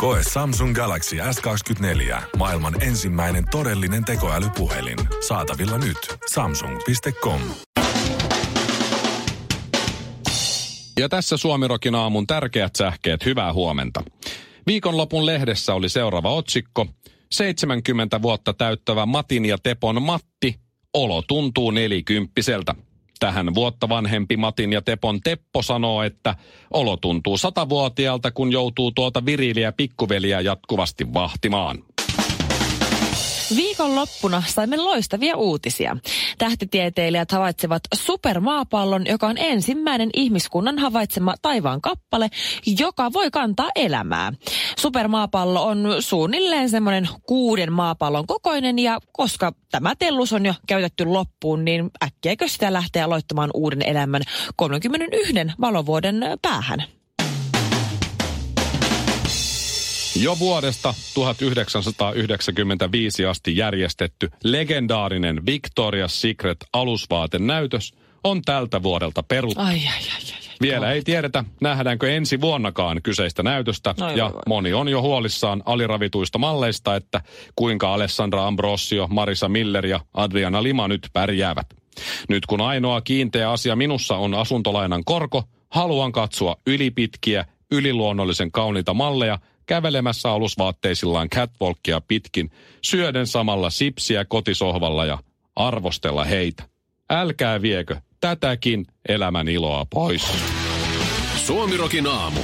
Koe Samsung Galaxy S24. Maailman ensimmäinen todellinen tekoälypuhelin. Saatavilla nyt. Samsung.com. Ja tässä Suomirokin aamun tärkeät sähkeet. Hyvää huomenta. Viikonlopun lehdessä oli seuraava otsikko. 70 vuotta täyttävä Matin ja Tepon Matti. Olo tuntuu nelikymppiseltä. Tähän vuotta vanhempi Matin ja Tepon Teppo sanoo, että olo tuntuu satavuotiaalta, kun joutuu tuota viriliä pikkuveliä jatkuvasti vahtimaan. Viikonloppuna saimme loistavia uutisia. Tähtitieteilijät havaitsevat supermaapallon, joka on ensimmäinen ihmiskunnan havaitsema taivaan kappale, joka voi kantaa elämää. Supermaapallo on suunnilleen semmoinen kuuden maapallon kokoinen ja koska tämä tellus on jo käytetty loppuun, niin äkkiäkö sitä lähtee aloittamaan uuden elämän 31 valovuoden päähän. Jo vuodesta 1995 asti järjestetty legendaarinen Victoria's Secret alusvaatenäytös on tältä vuodelta peruttu. Ai, ai, ai, ai. Vielä ei tiedetä, nähdäänkö ensi vuonnakaan kyseistä näytöstä. Ai, ja vai. moni on jo huolissaan aliravituista malleista, että kuinka Alessandra Ambrosio, Marisa Miller ja Adriana Lima nyt pärjäävät. Nyt kun ainoa kiinteä asia minussa on asuntolainan korko, haluan katsoa ylipitkiä, yliluonnollisen kauniita malleja kävelemässä alusvaatteisillaan catwalkia pitkin, syöden samalla sipsiä kotisohvalla ja arvostella heitä. Älkää viekö tätäkin elämän iloa pois. Suomirokin aamu.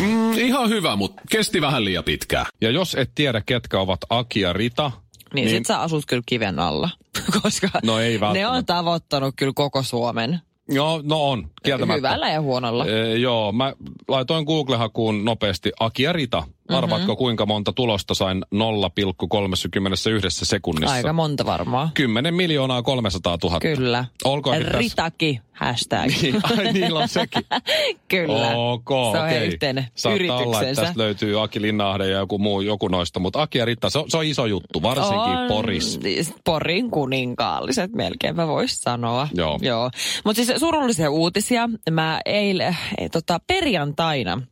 Mm, ihan hyvä, mutta kesti vähän liian pitkään. Ja jos et tiedä, ketkä ovat Aki ja Rita, Niin, niin sit sä asut kyllä kiven alla, koska No ei ne on tavoittanut kyllä koko Suomen. Joo, no on, kieltämättä. Hyvällä ja huonolla. E, joo, mä laitoin Google-hakuun nopeasti Aki ja Rita. Mhm. Arvatko kuinka monta tulosta sain 0,31 sekunnissa? Aika monta varmaan. 10 miljoonaa 300 000. Kyllä. Olkoon nyt tässä- Ritaki, hashtag. Niin, ai niillä on sekin. Kyllä. Ok, Se on heidän yhteinen Saattaa olla, että tästä löytyy Aki Linnahde ja joku muu, joku noista, mutta Aki ja Ritta, se on, se on iso juttu, varsinkin On Poris. Porin kuninkaalliset melkeinpä voisi sanoa. Joo. Joo. Mutta siis surullisia uutisia. Mä eilen, ei, tota, perjantaina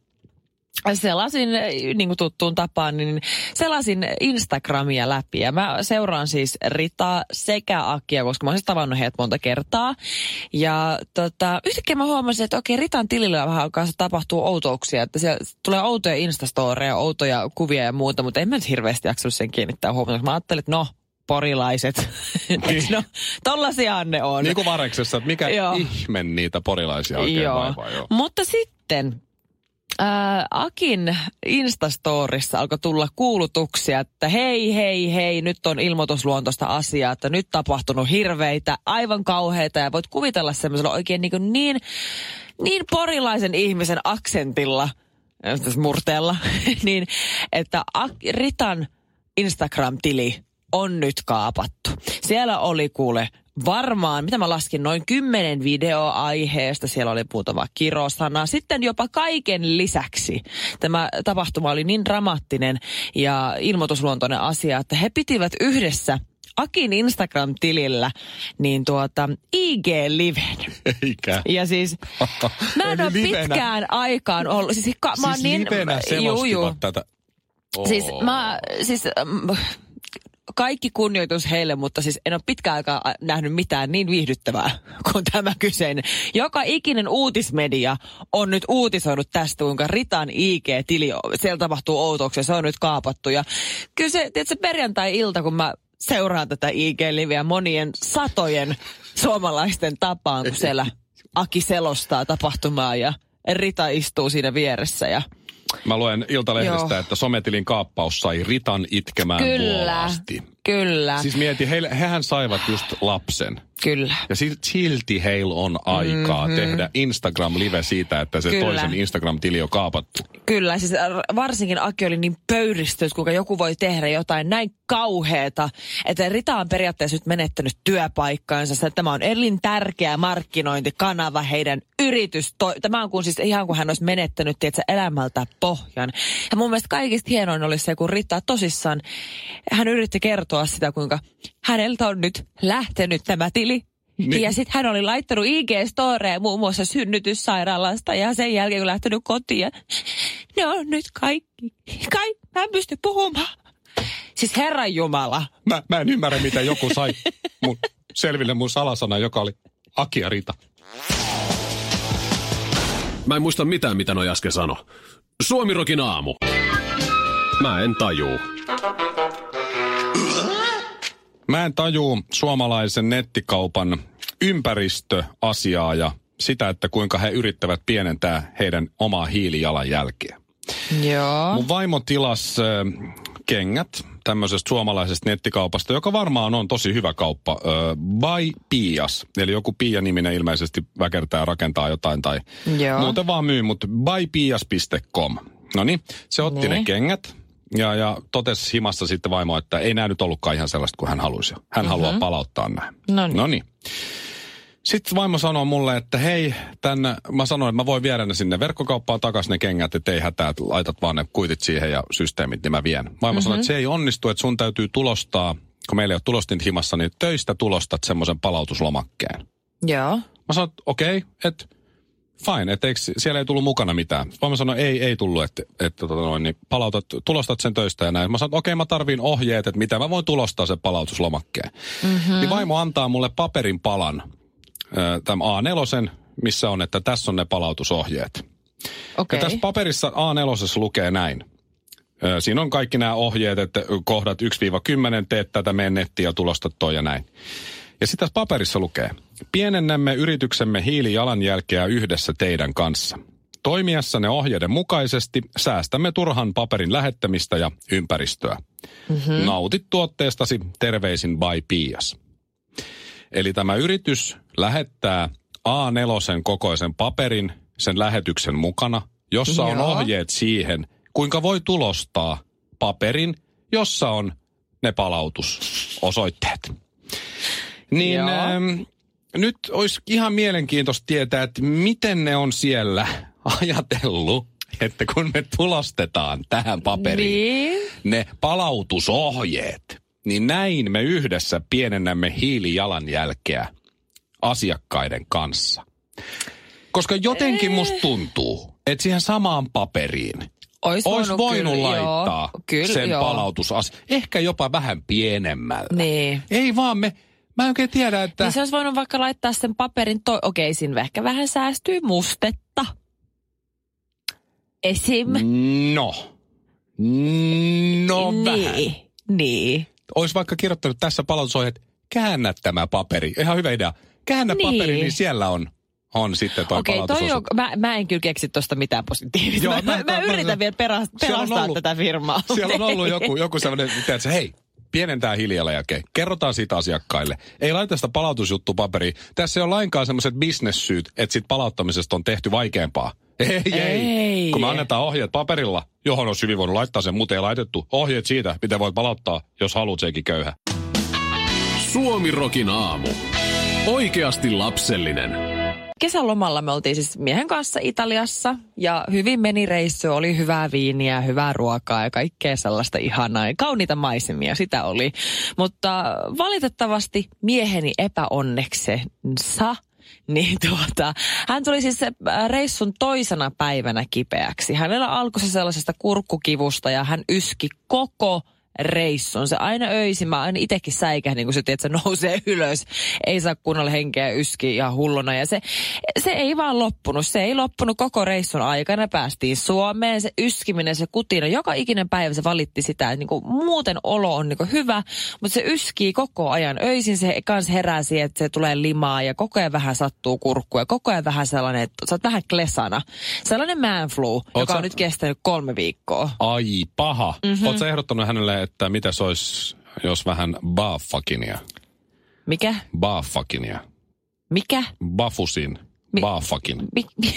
selasin, niin kuin tuttuun tapaan, niin selasin Instagramia läpi. Ja mä seuraan siis Ritaa sekä Akia, koska mä oon siis tavannut heidät monta kertaa. Ja tota, yhtäkkiä mä huomasin, että okei, Ritan tilillä vähän kanssa tapahtuu outouksia. Että siellä tulee outoja instastoreja, outoja kuvia ja muuta, mutta en mä nyt hirveästi jaksanut sen kiinnittää huomiota. Mä ajattelin, että no, porilaiset. Eiks no, tollasiahan ne on. Niin kuin Vareksessa, että mikä Joo. ihme niitä porilaisia oikein Joo. vaivaa. Joo. Mutta sitten ää, Akin Instastorissa alkoi tulla kuulutuksia, että hei, hei, hei, nyt on ilmoitusluontoista asiaa, että nyt tapahtunut hirveitä, aivan kauheita ja voit kuvitella semmoisella oikein niin, niin, niin porilaisen ihmisen aksentilla, äh, murteella, niin että Ritan Instagram-tili on nyt kaapattu. Siellä oli kuule varmaan, mitä mä laskin, noin kymmenen videoaiheesta. Siellä oli muutama kirosana. Sitten jopa kaiken lisäksi tämä tapahtuma oli niin dramaattinen ja ilmoitusluontoinen asia, että he pitivät yhdessä Akin Instagram-tilillä niin tuota IG-liven. Eikä. Ja siis mä en ole pitkään aikaan ollut. Siis, ka, mä oon Siis niin, livenä juu, selostivat juu. tätä. Siis Oo. mä, siis mm, kaikki kunnioitus heille, mutta siis en ole pitkään aikaa nähnyt mitään niin viihdyttävää kuin tämä kyseinen. Joka ikinen uutismedia on nyt uutisoinut tästä, kuinka Ritan IG-tili, siellä tapahtuu outouksia, se on nyt kaapattu. Ja kyllä se, tiedätkö, perjantai-ilta, kun mä seuraan tätä IG-liviä monien satojen suomalaisten tapaan, kun siellä Aki selostaa tapahtumaa ja Rita istuu siinä vieressä ja Mä luen Iltalehdestä, Joo. että sometilin kaappaus sai Ritan itkemään Kyllä. vuolaasti. Kyllä, Siis mieti, heille, hehän saivat just lapsen. kyllä. Ja sil- silti heillä on aikaa mm-hmm. tehdä Instagram-live siitä, että se Kyllä. toisen Instagram-tili on kaapattu. Kyllä, siis äh, varsinkin Aki oli niin pöyristynyt, kuinka joku voi tehdä jotain näin kauheeta, että Rita on periaatteessa nyt menettänyt työpaikkaansa, että tämä on elintärkeä markkinointikanava, heidän yritys. Tämä on kuin siis ihan kuin hän olisi menettänyt tiedätkö, elämältä pohjan. Ja mun mielestä kaikista hienoin oli se, kun Rita tosissaan, hän yritti kertoa sitä, kuinka häneltä on nyt lähtenyt tämä tili. Niin. Ja sitten hän oli laittanut IG-storeja muun muassa synnytyssairaalasta ja sen jälkeen kun lähtenyt kotiin. Ja ne on nyt kaikki. Kai, mä en pysty puhumaan. Siis Herran Jumala. Mä, mä en ymmärrä, miten joku sai mun, selville mun salasana, joka oli Aki ja Rita. Mä en muista mitään, mitä noi äsken sano. Suomirokin aamu. Mä en tajuu. Mä en tajuu suomalaisen nettikaupan ympäristöasiaa ja sitä, että kuinka he yrittävät pienentää heidän omaa hiilijalanjälkeä. Joo. Mun vaimo tilas äh, kengät tämmöisestä suomalaisesta nettikaupasta, joka varmaan on tosi hyvä kauppa. Äh, by Pias, eli joku Pia-niminen ilmeisesti väkertää rakentaa jotain tai Joo. muuten vaan myy, mutta bypias.com. No niin, se otti Niin. ne kengät ja, ja totesi himassa sitten vaimo, että ei nämä nyt ollutkaan ihan sellaista kuin hän halusi. Hän mm-hmm. haluaa palauttaa nämä. Noniin. No niin. Sitten vaimo sanoi mulle, että hei, tänne, mä sanoin, että mä voin viedä ne sinne verkkokauppaan takaisin ne kengät, että ei hätää, että laitat vaan ne kuitit siihen ja systeemit, niin mä vien. Vaimo mm-hmm. sanoi, että se ei onnistu, että sun täytyy tulostaa, kun meillä ei ole tulostin himassa, niin töistä tulostat semmoisen palautuslomakkeen. Joo. Mä sanoin, että okei, okay, että fine, että eikö, siellä ei tullut mukana mitään. Vaimo sanoi, ei, ei tullut, että, että tota noin, niin palautat, tulostat sen töistä ja näin. Mä sanoin, okei, okay, mä tarviin ohjeet, että mitä mä voin tulostaa sen palautuslomakkeen. Mm-hmm. Niin vaimo antaa mulle paperin palan, tämän A4, missä on, että tässä on ne palautusohjeet. Okei. Ja tässä paperissa A4 lukee näin. Siinä on kaikki nämä ohjeet, että kohdat 1-10, teet tätä, mene nettiin ja tulostat toi ja näin. Ja sitten tässä paperissa lukee, pienennämme yrityksemme hiilijalanjälkeä yhdessä teidän kanssa. Toimiessanne ohjeiden mukaisesti säästämme turhan paperin lähettämistä ja ympäristöä. Mm-hmm. Nautit tuotteestasi, terveisin by Pias. Eli tämä yritys lähettää A4 kokoisen paperin sen lähetyksen mukana, jossa on Joo. ohjeet siihen, kuinka voi tulostaa paperin, jossa on ne palautusosoitteet. Niin ähm, nyt olisi ihan mielenkiintoista tietää, että miten ne on siellä ajatellut, että kun me tulostetaan tähän paperiin Niin. ne palautusohjeet, niin näin me yhdessä pienennämme hiilijalanjälkeä asiakkaiden kanssa. Koska jotenkin musta tuntuu, että siihen samaan paperiin Ois olisi voinut voinut kyllä, laittaa joo. Kyllä, sen joo. palautusas, ehkä jopa vähän pienemmällä. Niin. Ei vaan me, mä en oikein tiedä, että... Niin se olisi voinut vaikka laittaa sen paperin, to- okei, siinä ehkä vähän säästyy mustetta. Esim. No. No vähän. niin. Niin. Olisi vaikka kirjoittanut tässä palautusohjeet, käännä tämä paperi. Ihan hyvä idea. Käännä Niin. paperi, niin siellä on, on sitten tuo Okei, toi on, mä, mä en kyllä keksi tuosta mitään positiivista. Joo, mä, mä- mä, mä, yritän mä- vielä pelastaa ollut- tätä firmaa. Siellä on ollut joku, joku sellainen, että hei, pienentää hiilijalanjälkeä. Kerrotaan siitä asiakkaille. Ei laita sitä palautusjuttu paperiin. Tässä ei ole lainkaan semmoiset bisnessyyt, että sit palauttamisesta on tehty vaikeampaa. Ei, ei, Ei. Kun me annetaan ohjeet paperilla, johon on hyvin voinut laittaa sen, mutta ei laitettu. Ohjeet siitä, miten voit palauttaa, jos haluat sekin köyhä. Suomirokin aamu. Oikeasti lapsellinen. Kesälomalla me oltiin siis miehen kanssa Italiassa ja hyvin meni reissu. Oli hyvää viiniä, hyvää ruokaa ja kaikkea sellaista ihanaa. Ja kauniita maisemia, sitä oli. Mutta valitettavasti mieheni epäonneksensa niin tuota, hän tuli siis se äh, reissun toisena päivänä kipeäksi. Hänellä alkoi se sellaisesta kurkkukivusta ja hän yski koko reissun. Se aina öisin, mä aina itsekin säikähdin, kun se, se nousee ylös. Ei saa kunnolla henkeä yski ja hulluna. Ja se, se ei vaan loppunut. Se ei loppunut koko reissun aikana. Päästiin Suomeen. Se yskiminen, se kutina. Joka ikinen päivä se valitti sitä, että niinku muuten olo on niinku hyvä, mutta se yskii koko ajan. Öisin se kans herää siihen, että se tulee limaa ja koko ajan vähän sattuu kurkkua. Ja koko ajan vähän sellainen, että sä oot vähän klesana. Sellainen man flu, joka sä- on nyt kestänyt kolme viikkoa. Ai, paha. Mm-hmm. Oletko ehdottanut hänelle, että mitä se olisi jos vähän baffakinia. Mikä? Baffakinia. Mikä? Bafusin. Mi- Baffakin. Mi-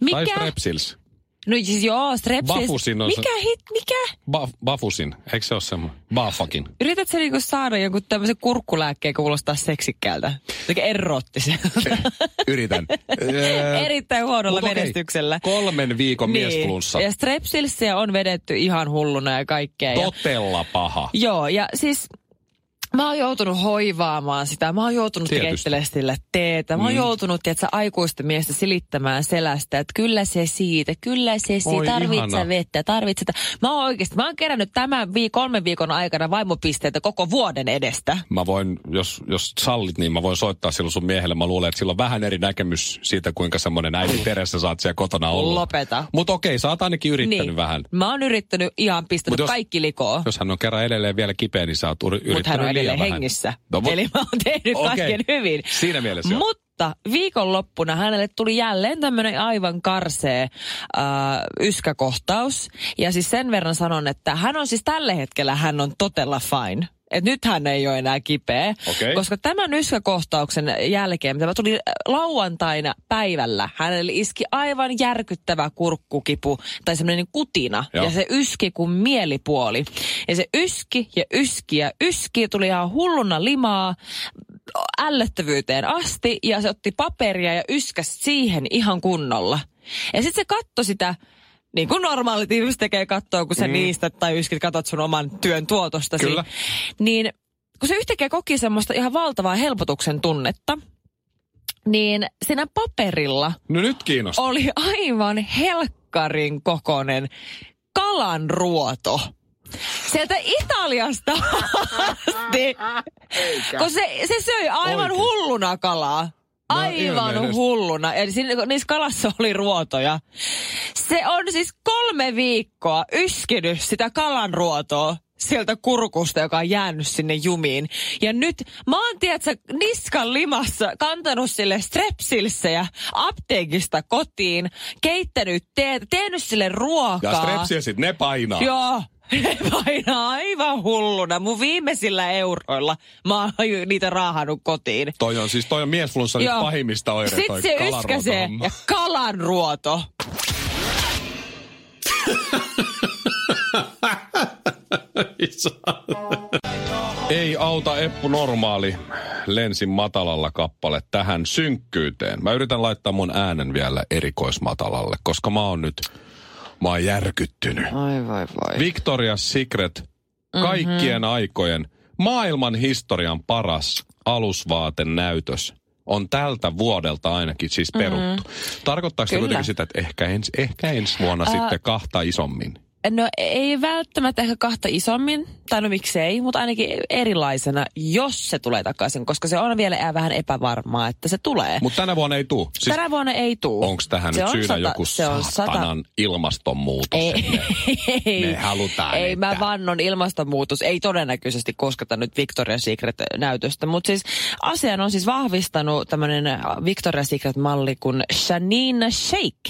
mi- Tai mikä? strepsils. No siis joo, strepsis. Bafusin on se- Mikä hit, mikä? Ba- bafusin. Eikö se ole semmoinen? Baffakin. Yrität sä niinku saada jonkun tämmöisen kurkkulääkkeen kuulostaa seksikkäältä? Jotenkin erottiselta. Yritän. Erittäin huonolla Mut menestyksellä. Kolmen viikon miesflunssa. Ja strepsilsiä on vedetty ihan hulluna ja kaikkea. Ja, Totella paha. joo, ja siis mä oon joutunut hoivaamaan sitä. Mä oon joutunut keittelemään sille teetä. Mä oon Mm. joutunut, tiedätkö, aikuista miestä silittämään selästä, että kyllä se siitä, kyllä se siitä, tarvitsee vettä, tarvitsee. Mä oon oikeasti, mä oon kerännyt tämän vii, kolmen viikon aikana vaimopisteitä koko vuoden edestä. Mä voin, jos, jos sallit, niin mä voin soittaa silloin sun miehelle. Mä luulen, että sillä on vähän eri näkemys siitä, kuinka semmoinen äiti Teressä sä oot siellä kotona ollut. Lopeta. Mutta okei, sä oot ainakin yrittänyt vähän. Mä oon yrittänyt ihan pistänyt jos- kaikki likoon. Jos hän on kerran edelleen vielä kipeä, niin sä oot yrittänyt liian edelleen vähän. hengissä. No, mut- Eli mä oon tehnyt Okei. kaiken hyvin. Siinä mielessä joo. Mutta viikonloppuna hänelle tuli jälleen tämmöinen aivan karsee äh, yskäkohtaus. Ja siis sen verran sanon, että hän on siis tällä hetkellä hän on totella fine. Et nyt hän ei ole enää kipeä. Okei. Koska tämän yskäkohtauksen jälkeen, mitä tuli lauantaina päivällä, hänelle iski aivan järkyttävä kurkkukipu tai semmoinen kutina. Joo. Ja se yski kuin mielipuoli. Ja se yski ja yski ja yski, tuli ihan hulluna limaa ällöttävyyteen asti ja se otti paperia ja yskäsi siihen ihan kunnolla. Ja sitten se katsoi sitä, niin kuin normaalit ihmiset tekee kattoa, kun sä mm. niistä tai yskit, katot sun oman työn tuotostasi. Kyllä. Niin kun se yhtäkkiä koki semmoista ihan valtavaa helpotuksen tunnetta, niin siinä paperilla No nyt kiinnostaa. oli aivan helkkarin kokonen kalanruoto. Sieltä Italiasta asti. Kun se, se söi aivan Oikein. hulluna kalaa. No, Aivan ilmeisesti. hulluna. Eli siinä, niissä kalassa oli ruotoja. Se on siis kolme viikkoa yskinyt sitä kalanruotoa sieltä kurkusta, joka on jäänyt sinne jumiin. Ja nyt mä oon, tiedätkö, niskan limassa kantanut sille strepsilsejä apteekista kotiin, keittänyt teetä, tehnyt sille ruokaa. Ja strepsilsit, ne painaa. Joo. Painaa aivan hulluna. Mun viimeisillä euroilla mä oon niitä raahannut kotiin. Toi on siis toi on miesflunssan pahimmista oireista. toi Sitten se yskäsee ja kalanruoto. Ei auta Eppu normaali lensin matalalla kappale tähän synkkyyteen. Mä yritän laittaa mun äänen vielä erikoismatalalle, koska mä oon nyt, mä oon järkyttynyt. Ai vai vai. Victoria's Secret, Mhm. kaikkien aikojen, maailman historian paras alusvaatenäytös on tältä vuodelta ainakin siis peruttu. Tarkoittaako se Mhm. Kuitenkin sitä, että ehkä ensi, ehkä ensi vuonna Ää, sitten kahta isommin? No ei välttämättä ehkä kahta isommin, tai no miksei, mutta ainakin erilaisena, jos se tulee takaisin, koska se on vielä vähän epävarmaa, että se tulee. Mutta tänä vuonna ei tuu. Siis Tänä vuonna ei tuu. onko tähän Se nyt on syynä sata- joku se on sata- saatanan ilmastonmuutos? Ei, ei, Me halutaan, ei mä että- vannon ilmastonmuutos. Ei todennäköisesti kosketa nyt Victoria's Secret-näytöstä. Mutta siis asian on siis vahvistanut tämmöinen Victoria's Secret-malli kuin Shanina Sheikh.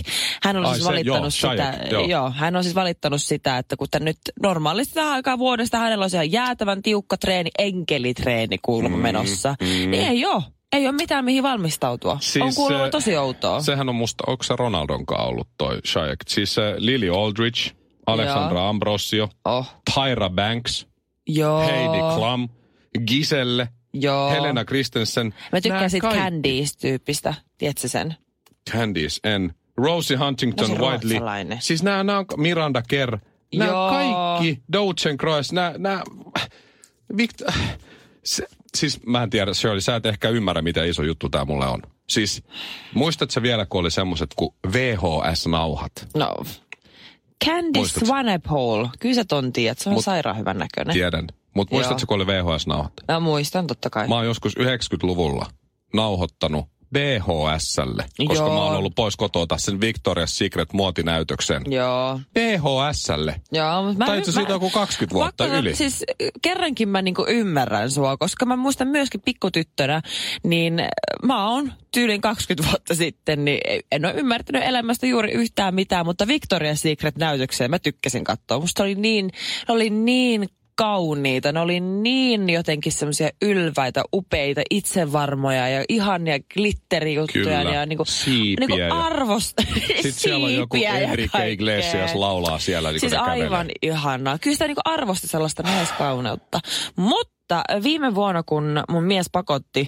Hän on Ai siis se, valittanut joo, sitä, Shaikh, joo. joo, hän on siis valittanut sitä, että kun nyt normaalisti tähän aikaan vuodesta hänellä on se jäätävän tiukka treeni, enkelitreeni kuulemma Mm, menossa, niin ei ole. Ei ole mitään mihin valmistautua. Siis, on kuulemma tosi outoa. Sehän on musta, onko se Ronaldon kanssa ollut toi Shayak? Siis äh, Lily Aldridge, Alexandra Ambrosio, Oh. Tyra Banks, Joo. Heidi Klum, Giselle, Joo. Helena Christensen. Mä tykkään siitä kaikki. Candice-tyyppistä. Tiedätkö sen? Candice en. Rosie Huntington No Whiteley. Siis nämä, nämä on Miranda Kerr. Nämä Joo. kaikki, Dogen Cross, nämä, nämä Victor, se, siis mä en tiedä, Shirley, sä et ehkä ymmärrä, miten iso juttu tämä mulle on. Siis, muistatko vielä, kun oli semmoiset kuin VHS-nauhat? No. Candice Muistatko? Swanepoel. Kyllä sä ton tiedät. Se on Mut- sairaan hyvän näköinen. Tiedän. Mutta muistatko, kun oli VHS-nauhat? Mä muistan totta kai. Mä oon joskus 90-luvulla nauhoittanut VHSlle, koska Joo. mä oon ollut pois kotoa sen Victoria's Secret muotinäytöksen. Joo. VHSlle. Joo, mutta mä Tai itse siitä joku 20 vuotta Pakko- yli. Siis kerrankin mä niinku ymmärrän sua, koska mä muistan myöskin pikkutyttönä, niin äh, mä oon tyylin 20 vuotta sitten, niin en ole ymmärtänyt elämästä juuri yhtään mitään, mutta Victoria's Secret-näytökseen mä tykkäsin katsoa. Musta oli niin, oli niin kauniita. Ne oli niin jotenkin semmoisia ylväitä, upeita, itsevarmoja ja ihania glitterijuttuja. Kyllä. Ja niinku, Siipiä niinku arvost... Sitten siellä on joku Enrique. Iglesias laulaa siellä, niin kun Siis aivan kävelee. ihanaa. Kyllä sitä niinku arvosti sellaista mieskauneutta. Mutta viime vuonna, kun mun mies pakotti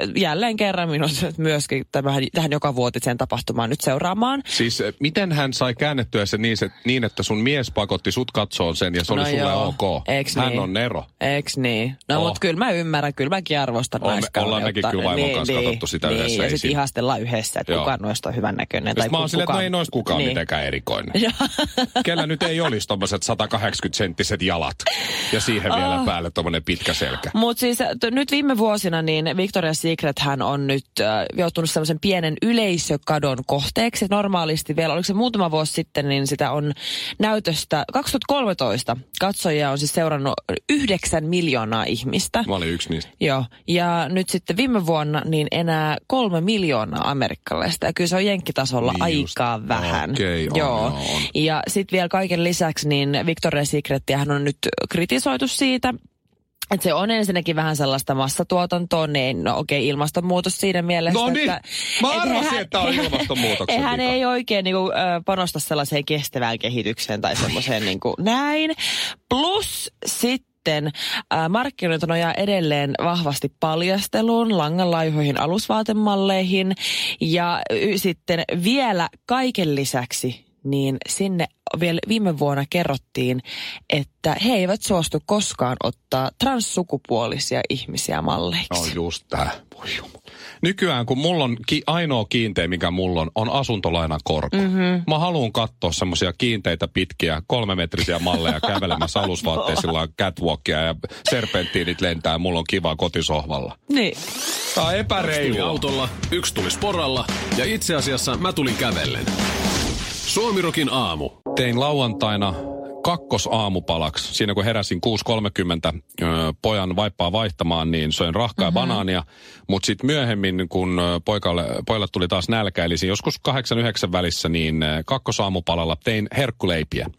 äh, jälleen kerran minut myöskin tämähän, tähän joka vuotiseen tapahtumaan nyt seuraamaan. Siis eh, miten hän sai käännettyä se niin, se, niin, että sun mies pakotti sut katsoa sen ja se oli No sulle joo. ok? Eiks hän niin? on Nero. Eiks niin? No Oh. mutta kyllä mä ymmärrän, kyllä mäkin arvostan On naiskauneutta. ollaan mekin kyllä vaimon kanssa katsottu sitä niin, yhdessä, Ja ei sitten ihastellaan yhdessä, että Joo. kuka noista on hyvän näköinen. Sitten mä oon silleen, että no ei noista kukaan niin. mitenkään erikoinen. Kellä nyt ei olisi tommoset 180-senttiset jalat ja siihen Ah. vielä päälle tommonen pitkä selkä. Mutta siis t- nyt viime vuosina niin Victoria's Secret hän on nyt äh, joutunut semmoisen pienen yleisökadon kohteeksi. Normaalisti vielä, oliko se muutama vuosi sitten, niin sitä on näytöstä 2013. Katsojia on siis seurannut yhdeksän miljoonaa ihmistä. Mä olin yksi niistä. Joo, ja nyt sitten viime vuonna niin enää kolme miljoonaa amerikkalaista. Ja kyllä se on jenkkitasolla Niin just. aika vähän. Okei, on, joo. on. Ja sitten vielä kaiken lisäksi niin Victoria's Secretia on nyt kritisoitu siitä, että se on ensinnäkin vähän sellaista massatuotantoa, niin no okei, ilmastonmuutos siinä mielessä. No niin, että, mä että arvasin, hän- että on ilmastonmuutoksen Hän vika. ei oikein niinku, ö, panosta sellaiseen kestävään kehitykseen tai semmoiseen niinku, näin. Plus sitten äh, markkinoita nojaa edelleen vahvasti paljasteluun, langanlaihoihin, alusvaatemalleihin ja sitten vielä kaiken lisäksi niin sinne vielä viime vuonna kerrottiin, että he eivät suostu koskaan ottaa transsukupuolisia ihmisiä malleiksi. No just tää. Jumu. Nykyään kun mulla on ki- ainoa kiinteä, mikä mulla on, on asuntolainan korko. Mhm. Mm-hmm. Mä haluan katsoa semmosia kiinteitä, pitkiä, kolmemetrisiä malleja kävelemässä alusvaatteisilla catwalkia ja serpenttiinit lentää ja mulla on kiva kotisohvalla. Niin. Tää on epäreilua. autolla, yksi tuli sporalla ja itse asiassa mä tulin kävellen. Suomirokin aamu. Tein lauantaina kakkosaamupalaksi. Siinä kun heräsin 6.30 ö, pojan vaippaa vaihtamaan, niin söin rahkaa ja banaania. Mutta sitten myöhemmin, kun poikalle, pojalle tuli taas nälkä, eli joskus 8-9 välissä, niin kakkosaamupalalla tein herkkuleipiä.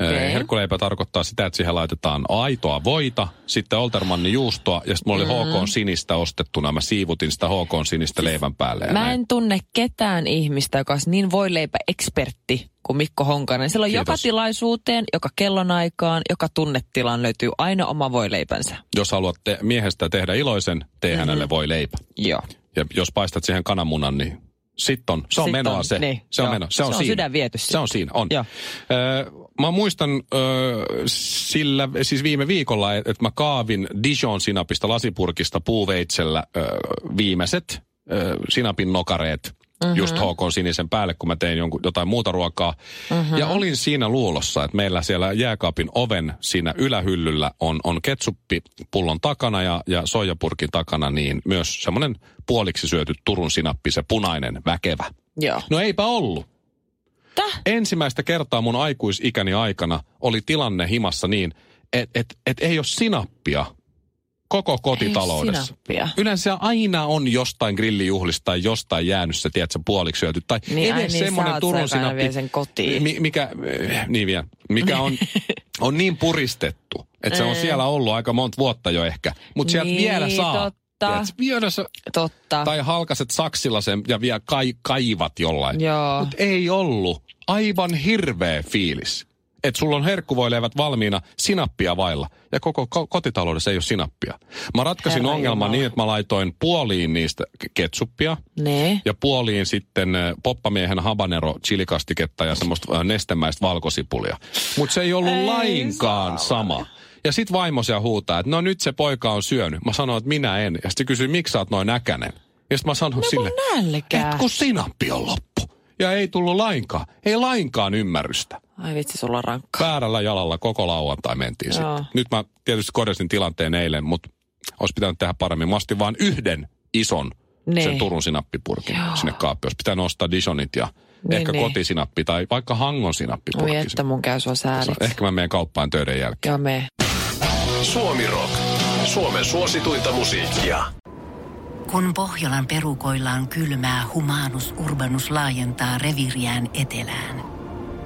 Ö, Herkkuleipä tarkoittaa sitä, että siihen laitetaan aitoa voita, sitten Oltermannin juustoa ja sitten mulla oli HK sinistä ostettuna. Mä siivutin sitä HK sinistä leivän päälle. Mä näin. en tunne ketään ihmistä, joka olisi niin voileipä-ekspertti kuin Mikko Honkanen. Sillä on Kiitos. joka tilaisuuteen, joka kellonaikaan, joka tunnetilaan löytyy aina oma voileipänsä. Jos haluat te- miehestä tehdä iloisen, tee mm-hmm. hänelle voi leipä. Joo. Ja jos paistat siihen kananmunan, niin sit on. Se on Sit menoa on, se. niin, se on joo. meno. Se on, Se on siinä. sydän viety Se on siinä, on. Joo. Ö, mä muistan ö, sillä, siis viime viikolla, että mä kaavin Dijon sinapista lasipurkista puuveitsellä ö, viimeiset ö, sinapin nokareet. Mm-hmm. Just HK sinisen päälle, kun mä tein jonkun, jotain muuta ruokaa. Mm-hmm. Ja olin siinä luulossa, että meillä siellä jääkaapin oven siinä ylähyllyllä on, on ketsuppipullon takana ja, ja soijapurkin takana, niin myös semmoinen puoliksi syöty Turun sinappi, se punainen, väkevä. Joo. No eipä ollut. Täh? Ensimmäistä kertaa mun aikuisikäni aikana oli tilanne himassa niin, että et, et ei ole sinappia koko kotitaloudessa. Yleensä aina on jostain grillijuhlista tai jostain jäänyt se, tiedätkö, puoliksi syöty. Tai Niin, edes niin, semmoinen Turun sinappi, sen kotiin. mi- mikä, eh, niin vielä, mikä on, on niin puristettu, että se on siellä ollut aika monta vuotta jo ehkä. Mutta sieltä Niin, vielä saa. totta. Tiedätkö, vielä sä, Totta. tai halkaset saksilla sen ja vielä kai, kaivat jollain. Mutta ei ollut. Aivan hirveä fiilis. Että sulla on herkkuvoileivät valmiina sinappia vailla. Ja koko ko- kotitaloudessa ei ole sinappia. Mä ratkaisin Herra ongelman Jumala. niin, että mä laitoin puoliin niistä ketsuppia. Ne. Ja puoliin sitten poppamiehen habanero chilikastiketta ja semmoista nestemäistä valkosipulia. Mutta se ei ollut Ei lainkaan sama. Ja sit vaimosia huutaa, että no nyt se poika on syönyt. Mä sanoin, että minä en. Ja sitten kysyi, miksi sä oot noin äkänen. Ja sitten mä sanoin sille, nälkää. että kun sinappi on loppu. Ja ei tullut lainkaan, ei lainkaan ymmärrystä. Ai vitsi, sulla on rankka. Väärällä jalalla koko lauantai mentiin sitten. Nyt mä tietysti korjasin tilanteen eilen, mutta olisi pitänyt tehdä paremmin. Mä ostin vaan yhden ison Niin. sen Turun sinappipurkin Joo. sinne kaappiin. Olisi pitänyt ostaa Dijonit ja Niin, ehkä niin. kotisinappi tai vaikka Hangon sinappipurkki. Oi että mun käy sua sääliksi. Ehkä mä menen kauppaan töiden jälkeen. Joo, me. Suomi Rock. Suomen suosituinta musiikkia. Kun Pohjolan perukoillaan kylmää, humanus urbanus laajentaa reviriään etelään.